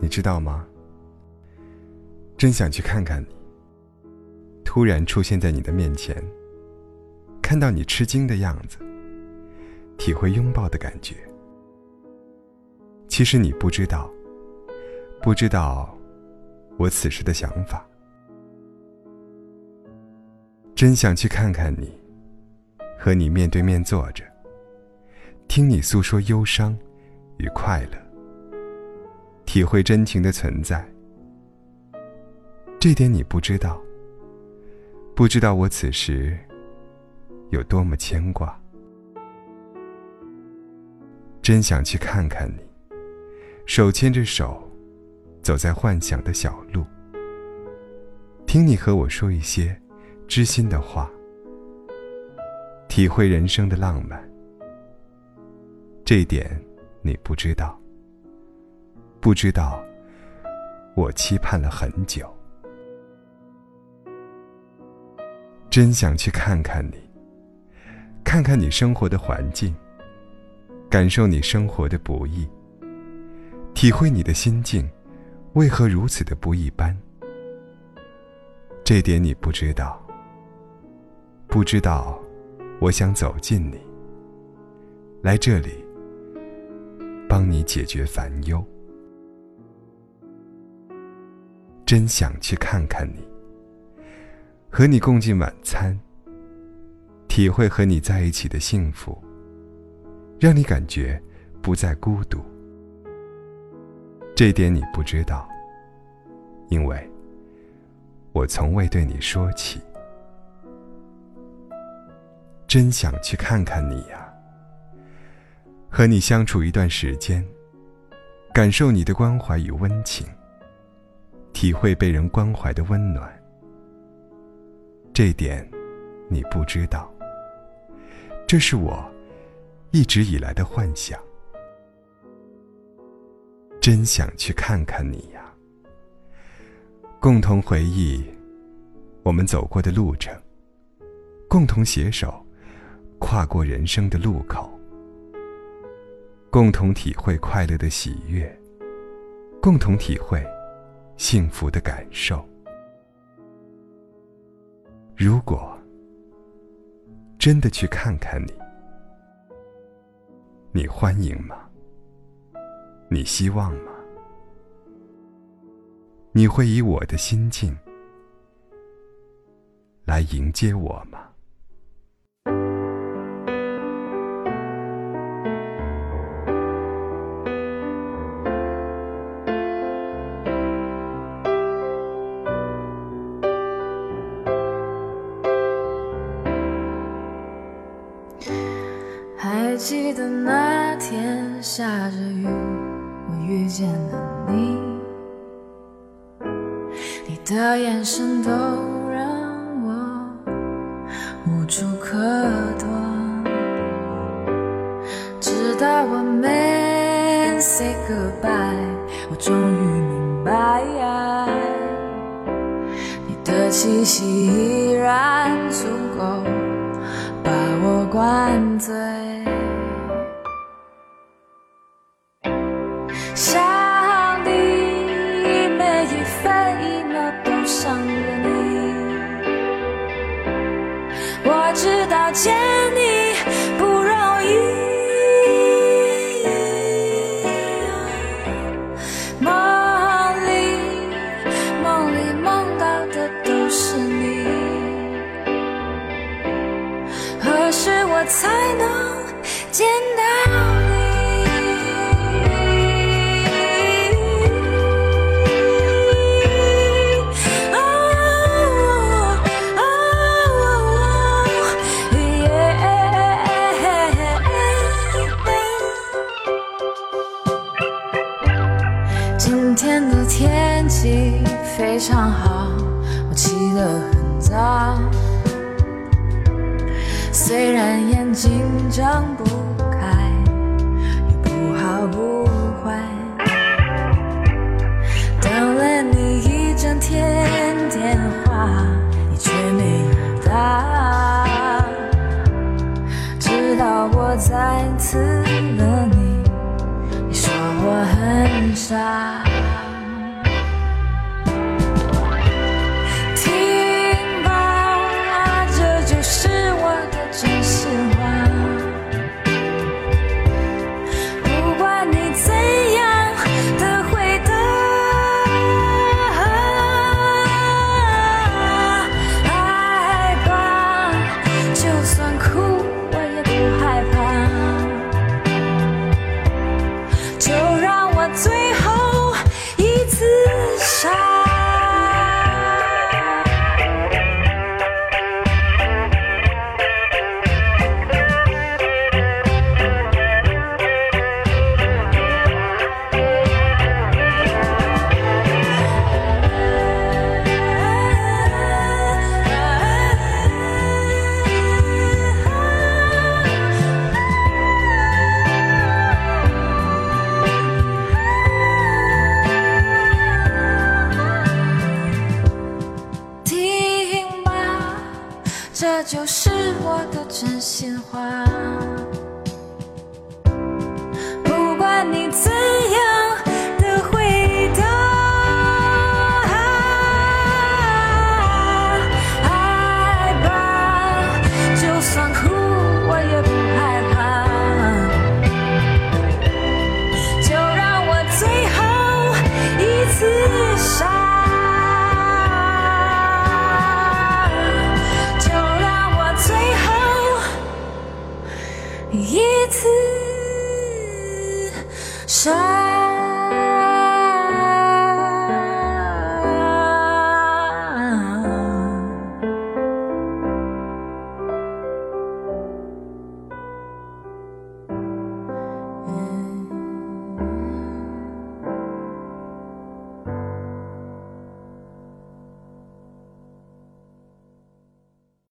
你知道吗？真想去看看你。突然出现在你的面前，看到你吃惊的样子，体会拥抱的感觉。其实你不知道，不知道我此时的想法。真想去看看你，和你面对面坐着，听你诉说忧伤与快乐，体会真情的存在。这点你不知道，不知道我此时有多么牵挂。真想去看看你，手牵着手，走在幻想的小路，听你和我说一些。知心的话，体会人生的浪漫。这点你不知道，不知道我期盼了很久。真想去看看你，看看你生活的环境，感受你生活的不易，体会你的心境为何如此的不一般。这点你不知道。不知道，我想走近你，来这里帮你解决烦忧。真想去看看你，和你共进晚餐，体会和你在一起的幸福，让你感觉不再孤独。这点你不知道，因为我从未对你说起。真想去看看你呀，和你相处一段时间，感受你的关怀与温情，体会被人关怀的温暖。这点你不知道，这是我一直以来的幻想。真想去看看你呀，共同回忆我们走过的路程，共同携手。跨过人生的路口，共同体会快乐的喜悦，共同体会幸福的感受。如果真的去看看你，你欢迎吗？你希望吗？你会以我的心境来迎接我吗？记得那天下着雨，我遇见了你，你的眼神都让我无处可躲。直到我们 say goodbye，我终于明白，你的气息依然足够把我灌醉。非常好，我起得很早。虽然眼睛睁不开，也不好不坏。等了你一整天电话，你却没有打。直到我再次就是我的真心话。一次摔。